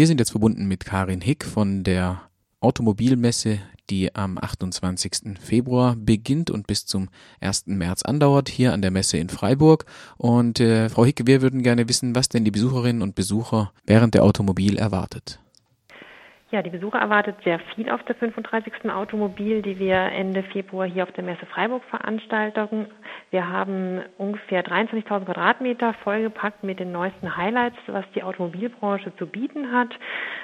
Wir sind jetzt verbunden mit Karin Hick von der Automobilmesse, die am 28. Februar beginnt und bis zum 1. März andauert, hier an der Messe in Freiburg. Und äh, Frau Hick, wir würden gerne wissen, was denn die Besucherinnen und Besucher während der Automobil erwartet. Ja, die Besucher erwartet sehr viel auf der 35. Automobil, die wir Ende Februar hier auf der Messe Freiburg veranstalten. Wir haben ungefähr 23.000 Quadratmeter vollgepackt mit den neuesten Highlights, was die Automobilbranche zu bieten hat.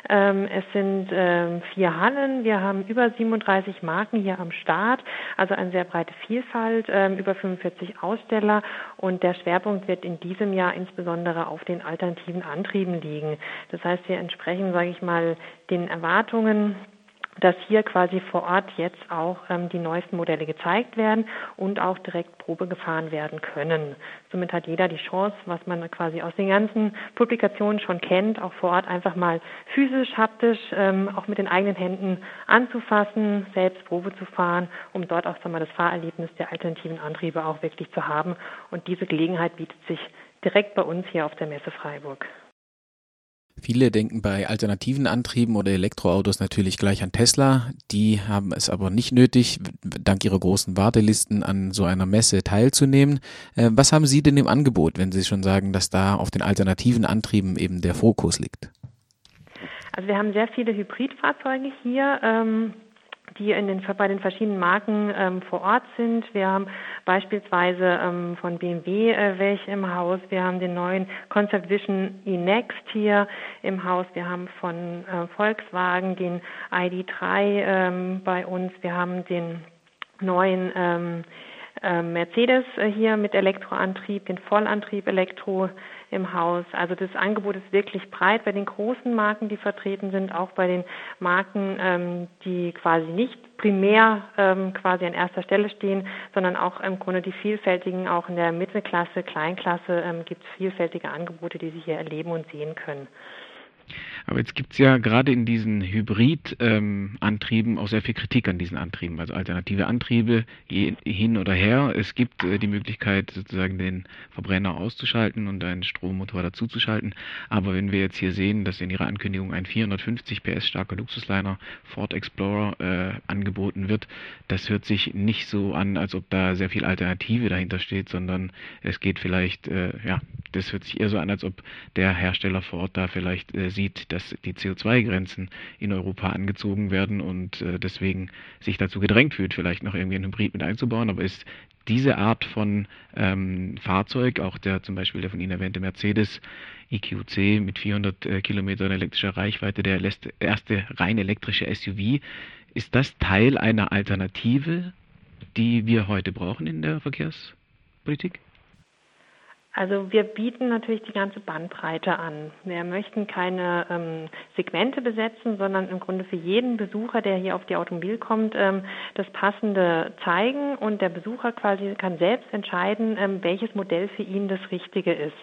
Ähm, es sind ähm, vier Hallen. Wir haben über 37 Marken hier am Start, also eine sehr breite Vielfalt, ähm, über 45 Aussteller und der Schwerpunkt wird in diesem Jahr insbesondere auf den alternativen Antrieben liegen. Das heißt, wir entsprechen, sage ich mal, den Erwartungen dass hier quasi vor Ort jetzt auch ähm, die neuesten Modelle gezeigt werden und auch direkt Probe gefahren werden können. Somit hat jeder die Chance, was man quasi aus den ganzen Publikationen schon kennt, auch vor Ort einfach mal physisch, haptisch, ähm, auch mit den eigenen Händen anzufassen, selbst Probe zu fahren, um dort auch mal das Fahrerlebnis der alternativen Antriebe auch wirklich zu haben. Und diese Gelegenheit bietet sich direkt bei uns hier auf der Messe Freiburg. Viele denken bei alternativen Antrieben oder Elektroautos natürlich gleich an Tesla. Die haben es aber nicht nötig, dank ihrer großen Wartelisten an so einer Messe teilzunehmen. Äh, was haben Sie denn im Angebot, wenn Sie schon sagen, dass da auf den alternativen Antrieben eben der Fokus liegt? Also wir haben sehr viele Hybridfahrzeuge hier. Ähm die in den, bei den verschiedenen Marken ähm, vor Ort sind. Wir haben beispielsweise ähm, von BMW äh, welche im Haus. Wir haben den neuen Concept Vision e-Next hier im Haus. Wir haben von äh, Volkswagen den ID3 ähm, bei uns. Wir haben den neuen ähm, äh, Mercedes äh, hier mit Elektroantrieb, den Vollantrieb Elektro im Haus. Also das Angebot ist wirklich breit bei den großen Marken, die vertreten sind, auch bei den Marken, ähm, die quasi nicht primär ähm, quasi an erster Stelle stehen, sondern auch im Grunde die vielfältigen, auch in der Mittelklasse, Kleinklasse ähm, gibt es vielfältige Angebote, die Sie hier erleben und sehen können. Aber jetzt gibt es ja gerade in diesen Hybrid-Antrieben ähm, auch sehr viel Kritik an diesen Antrieben, also alternative Antriebe hin oder her. Es gibt äh, die Möglichkeit, sozusagen den Verbrenner auszuschalten und einen Strommotor dazuzuschalten. Aber wenn wir jetzt hier sehen, dass in Ihrer Ankündigung ein 450 PS starker Luxusliner Ford Explorer äh, angeboten wird, das hört sich nicht so an, als ob da sehr viel Alternative dahinter steht, sondern es geht vielleicht, äh, ja, das hört sich eher so an, als ob der Hersteller vor Ort da vielleicht äh, sieht, dass die CO2-Grenzen in Europa angezogen werden und äh, deswegen sich dazu gedrängt fühlt, vielleicht noch irgendwie ein Hybrid mit einzubauen. Aber ist diese Art von ähm, Fahrzeug, auch der zum Beispiel der von Ihnen erwähnte Mercedes EQC mit 400 äh, Kilometern elektrischer Reichweite, der erste rein elektrische SUV, ist das Teil einer Alternative, die wir heute brauchen in der Verkehrspolitik? Also wir bieten natürlich die ganze Bandbreite an. Wir möchten keine ähm, Segmente besetzen, sondern im Grunde für jeden Besucher, der hier auf die Automobil kommt, ähm, das Passende zeigen und der Besucher quasi kann selbst entscheiden, ähm, welches Modell für ihn das Richtige ist.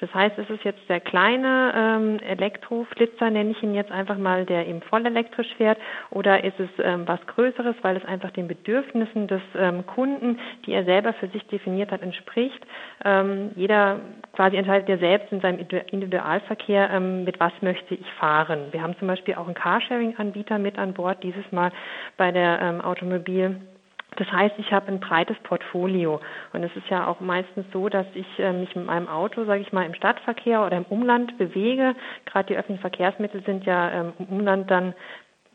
Das heißt, ist es jetzt der kleine ähm, Elektroflitzer, nenne ich ihn jetzt einfach mal, der eben voll elektrisch fährt, oder ist es ähm, was Größeres, weil es einfach den Bedürfnissen des ähm, Kunden, die er selber für sich definiert hat, entspricht. Ähm, jeder jeder quasi entscheidet ja selbst in seinem Individualverkehr, ähm, mit was möchte ich fahren. Wir haben zum Beispiel auch einen Carsharing-Anbieter mit an Bord, dieses Mal bei der ähm, Automobil. Das heißt, ich habe ein breites Portfolio und es ist ja auch meistens so, dass ich äh, mich mit meinem Auto, sage ich mal, im Stadtverkehr oder im Umland bewege. Gerade die öffentlichen Verkehrsmittel sind ja ähm, im Umland dann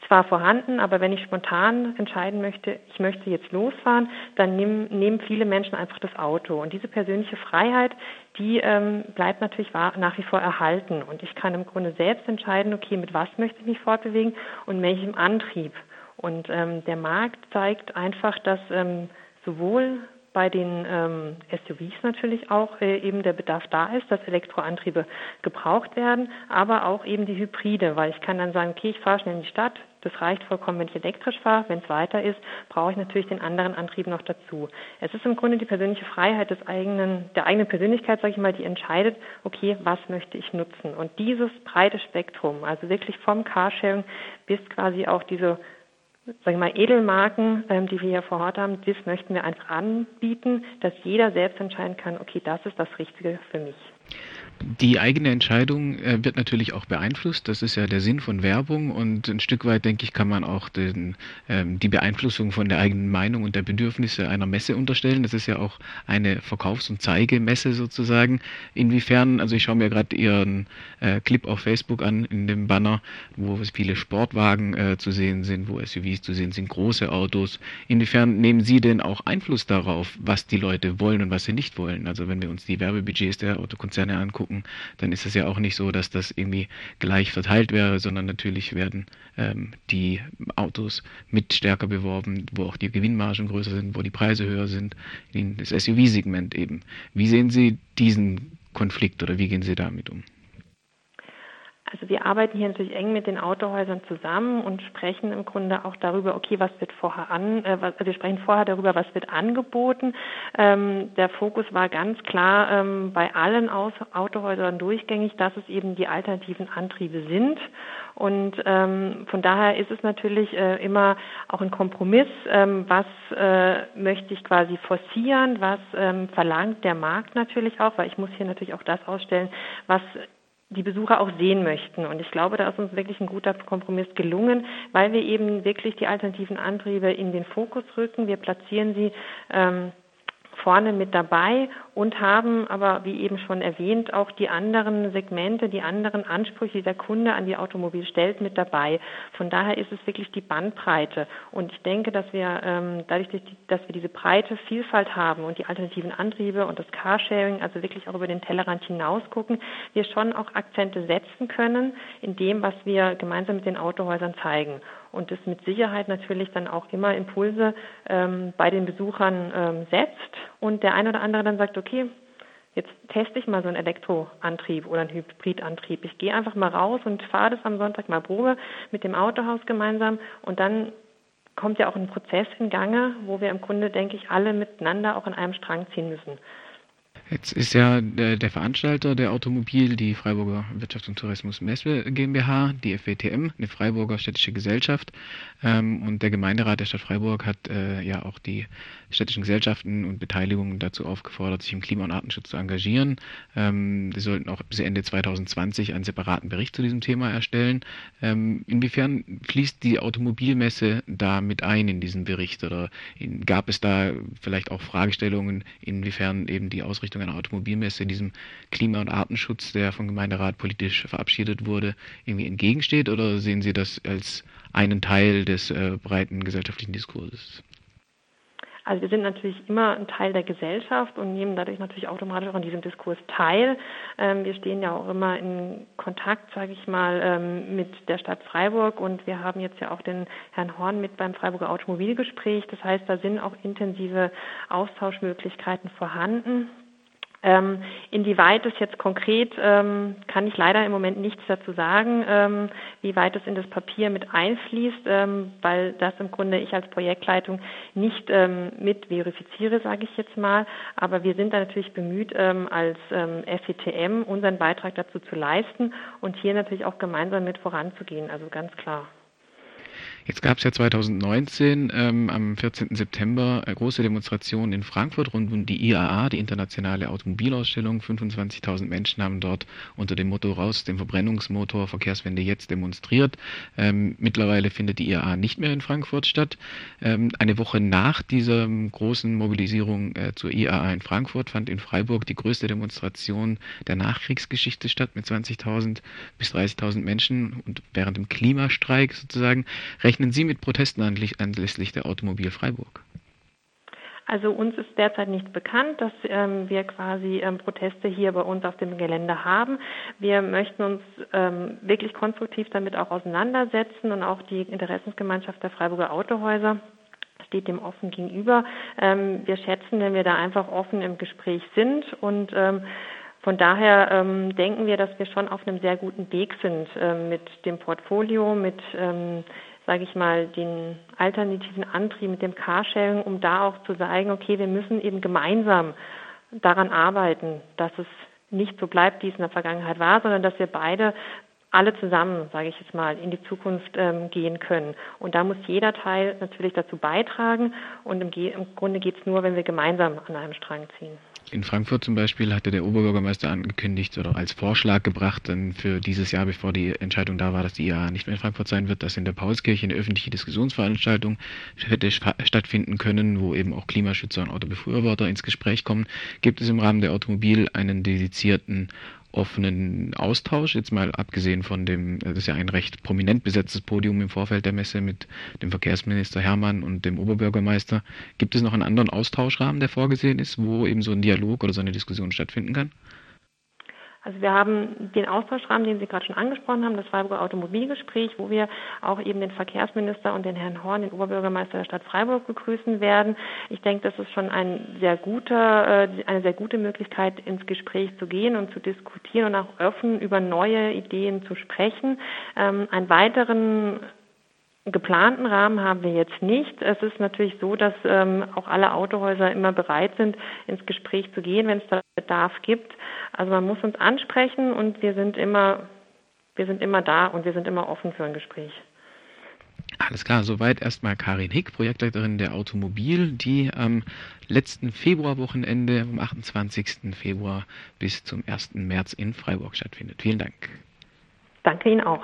zwar vorhanden, aber wenn ich spontan entscheiden möchte, ich möchte jetzt losfahren, dann nehmen, nehmen viele Menschen einfach das Auto. Und diese persönliche Freiheit, die ähm, bleibt natürlich nach wie vor erhalten. Und ich kann im Grunde selbst entscheiden, okay, mit was möchte ich mich fortbewegen und welchem Antrieb. Und ähm, der Markt zeigt einfach, dass ähm, sowohl bei den ähm, SUVs natürlich auch äh, eben der Bedarf da ist, dass Elektroantriebe gebraucht werden, aber auch eben die Hybride, weil ich kann dann sagen, okay, ich fahre schnell in die Stadt, das reicht vollkommen, wenn ich elektrisch fahre. Wenn es weiter ist, brauche ich natürlich den anderen Antrieb noch dazu. Es ist im Grunde die persönliche Freiheit des eigenen, der eigenen Persönlichkeit, sage ich mal, die entscheidet, okay, was möchte ich nutzen? Und dieses breite Spektrum, also wirklich vom Carsharing bis quasi auch diese sag ich mal, Edelmarken, ähm, die wir hier vor Ort haben, das möchten wir einfach anbieten, dass jeder selbst entscheiden kann, okay, das ist das Richtige für mich. Die eigene Entscheidung äh, wird natürlich auch beeinflusst. Das ist ja der Sinn von Werbung und ein Stück weit, denke ich, kann man auch den, ähm, die Beeinflussung von der eigenen Meinung und der Bedürfnisse einer Messe unterstellen. Das ist ja auch eine Verkaufs- und Zeigemesse sozusagen. Inwiefern, also ich schaue mir gerade Ihren äh, Clip auf Facebook an, in dem Banner, wo viele Sportwagen äh, zu sehen sind, wo SUVs zu sehen sind, große Autos. Inwiefern nehmen Sie denn auch Einfluss darauf, was die Leute wollen und was sie nicht wollen? Also wenn wir uns die Werbebudgets der Autokonzerne angucken, gucken, dann ist es ja auch nicht so, dass das irgendwie gleich verteilt wäre, sondern natürlich werden ähm, die Autos mit stärker beworben, wo auch die Gewinnmargen größer sind, wo die Preise höher sind, in das SUV-Segment eben. Wie sehen Sie diesen Konflikt oder wie gehen Sie damit um? Also wir arbeiten hier natürlich eng mit den Autohäusern zusammen und sprechen im Grunde auch darüber, okay, was wird vorher an, äh, was, also wir sprechen vorher darüber, was wird angeboten. Ähm, der Fokus war ganz klar ähm, bei allen Aus Autohäusern durchgängig, dass es eben die alternativen Antriebe sind. Und ähm, von daher ist es natürlich äh, immer auch ein Kompromiss, ähm, was äh, möchte ich quasi forcieren, was ähm, verlangt der Markt natürlich auch, weil ich muss hier natürlich auch das ausstellen, was die Besucher auch sehen möchten. Und ich glaube, da ist uns wirklich ein guter Kompromiss gelungen, weil wir eben wirklich die alternativen Antriebe in den Fokus rücken. Wir platzieren sie ähm, vorne mit dabei und haben aber, wie eben schon erwähnt, auch die anderen Segmente, die anderen Ansprüche, die der Kunde an die Automobil stellt, mit dabei. Von daher ist es wirklich die Bandbreite. Und ich denke, dass wir ähm, dadurch, dass wir diese breite Vielfalt haben und die alternativen Antriebe und das Carsharing, also wirklich auch über den Tellerrand hinaus gucken, wir schon auch Akzente setzen können in dem, was wir gemeinsam mit den Autohäusern zeigen und das mit Sicherheit natürlich dann auch immer Impulse ähm, bei den Besuchern ähm, setzt und der eine oder andere dann sagt, okay, jetzt teste ich mal so einen Elektroantrieb oder einen Hybridantrieb. Ich gehe einfach mal raus und fahre das am Sonntag mal Probe mit dem Autohaus gemeinsam und dann kommt ja auch ein Prozess in Gange, wo wir im Grunde, denke ich, alle miteinander auch an einem Strang ziehen müssen. Jetzt ist ja der, der, Veranstalter der Automobil die Freiburger Wirtschaft und Tourismus Messe GmbH, die FWTM, eine Freiburger städtische Gesellschaft. Ähm, und der Gemeinderat der Stadt Freiburg hat äh, ja auch die städtischen Gesellschaften und Beteiligungen dazu aufgefordert, sich im Klima- und Artenschutz zu engagieren. Ähm, die sollten auch bis Ende 2020 einen separaten Bericht zu diesem Thema erstellen. Ähm, inwiefern fließt die Automobilmesse da mit ein in diesen Bericht? Oder in, gab es da vielleicht auch Fragestellungen, inwiefern eben die Ausrichtung einer Automobilmesse diesem Klima- und Artenschutz, der vom Gemeinderat politisch verabschiedet wurde, irgendwie entgegensteht? Oder sehen Sie das als einen Teil des äh, breiten gesellschaftlichen Diskurses? Also wir sind natürlich immer ein Teil der Gesellschaft und nehmen dadurch natürlich automatisch auch an diesem Diskurs teil. Ähm, wir stehen ja auch immer in Kontakt, sage ich mal, ähm, mit der Stadt Freiburg und wir haben jetzt ja auch den Herrn Horn mit beim Freiburger Automobilgespräch. Das heißt, da sind auch intensive Austauschmöglichkeiten vorhanden. Ähm, inwieweit es jetzt konkret, ähm, kann ich leider im Moment nichts dazu sagen, ähm, wie weit es in das Papier mit einfließt, ähm, weil das im Grunde ich als Projektleitung nicht ähm, mit verifiziere, sage ich jetzt mal. Aber wir sind da natürlich bemüht, ähm, als FETM unseren Beitrag dazu zu leisten und hier natürlich auch gemeinsam mit voranzugehen, also ganz klar. Jetzt gab es ja 2019 ähm, am 14. September große Demonstration in Frankfurt rund um die IAA, die internationale Automobilausstellung. 25.000 Menschen haben dort unter dem Motto raus dem Verbrennungsmotor Verkehrswende jetzt demonstriert. Ähm, mittlerweile findet die IAA nicht mehr in Frankfurt statt. Ähm, eine Woche nach dieser großen Mobilisierung äh, zur IAA in Frankfurt fand in Freiburg die größte Demonstration der Nachkriegsgeschichte statt mit 20.000 bis 30.000 Menschen und während dem Klimastreik sozusagen. Rechnen Sie mit Protesten anlässlich der Automobil Freiburg? Also uns ist derzeit nicht bekannt, dass ähm, wir quasi ähm, Proteste hier bei uns auf dem Gelände haben. Wir möchten uns ähm, wirklich konstruktiv damit auch auseinandersetzen und auch die Interessensgemeinschaft der Freiburger Autohäuser steht dem offen gegenüber. Ähm, wir schätzen, wenn wir da einfach offen im Gespräch sind und ähm, von daher ähm, denken wir, dass wir schon auf einem sehr guten Weg sind ähm, mit dem Portfolio, mit ähm, sage ich mal, den alternativen Antrieb mit dem Carsharing, um da auch zu sagen, okay, wir müssen eben gemeinsam daran arbeiten, dass es nicht so bleibt, wie es in der Vergangenheit war, sondern dass wir beide alle zusammen, sage ich jetzt mal, in die Zukunft ähm, gehen können. Und da muss jeder Teil natürlich dazu beitragen. Und im, im Grunde geht es nur, wenn wir gemeinsam an einem Strang ziehen. In Frankfurt zum Beispiel hatte der Oberbürgermeister angekündigt oder als Vorschlag gebracht, dann für dieses Jahr, bevor die Entscheidung da war, dass die IAA nicht mehr in Frankfurt sein wird, dass in der Paulskirche eine öffentliche Diskussionsveranstaltung hätte stattfinden können, wo eben auch Klimaschützer und Autobefürworter ins Gespräch kommen. Gibt es im Rahmen der Automobil einen dedizierten offenen Austausch, jetzt mal abgesehen von dem, das ist ja ein recht prominent besetztes Podium im Vorfeld der Messe mit dem Verkehrsminister Hermann und dem Oberbürgermeister. Gibt es noch einen anderen Austauschrahmen, der vorgesehen ist, wo eben so ein Dialog oder so eine Diskussion stattfinden kann? Also wir haben den Austauschrahmen, den Sie gerade schon angesprochen haben, das Freiburger Automobilgespräch, wo wir auch eben den Verkehrsminister und den Herrn Horn, den Oberbürgermeister der Stadt Freiburg, begrüßen werden. Ich denke, das ist schon ein sehr guter, äh, eine sehr gute Möglichkeit, ins Gespräch zu gehen und zu diskutieren und auch offen über neue Ideen zu sprechen. Ähm, einen weiteren geplanten Rahmen haben wir jetzt nicht. Es ist natürlich so, dass ähm, auch alle Autohäuser immer bereit sind, ins Gespräch zu gehen, wenn es da Bedarf gibt. Also man muss uns ansprechen und wir sind immer, wir sind immer da und wir sind immer offen für ein Gespräch. Alles klar, soweit erstmal Karin Hick, Projektleiterin der Automobil, die am letzten Februarwochenende, am 28. Februar bis zum 1. März in Freiburg stattfindet. Vielen Dank. Danke Ihnen auch.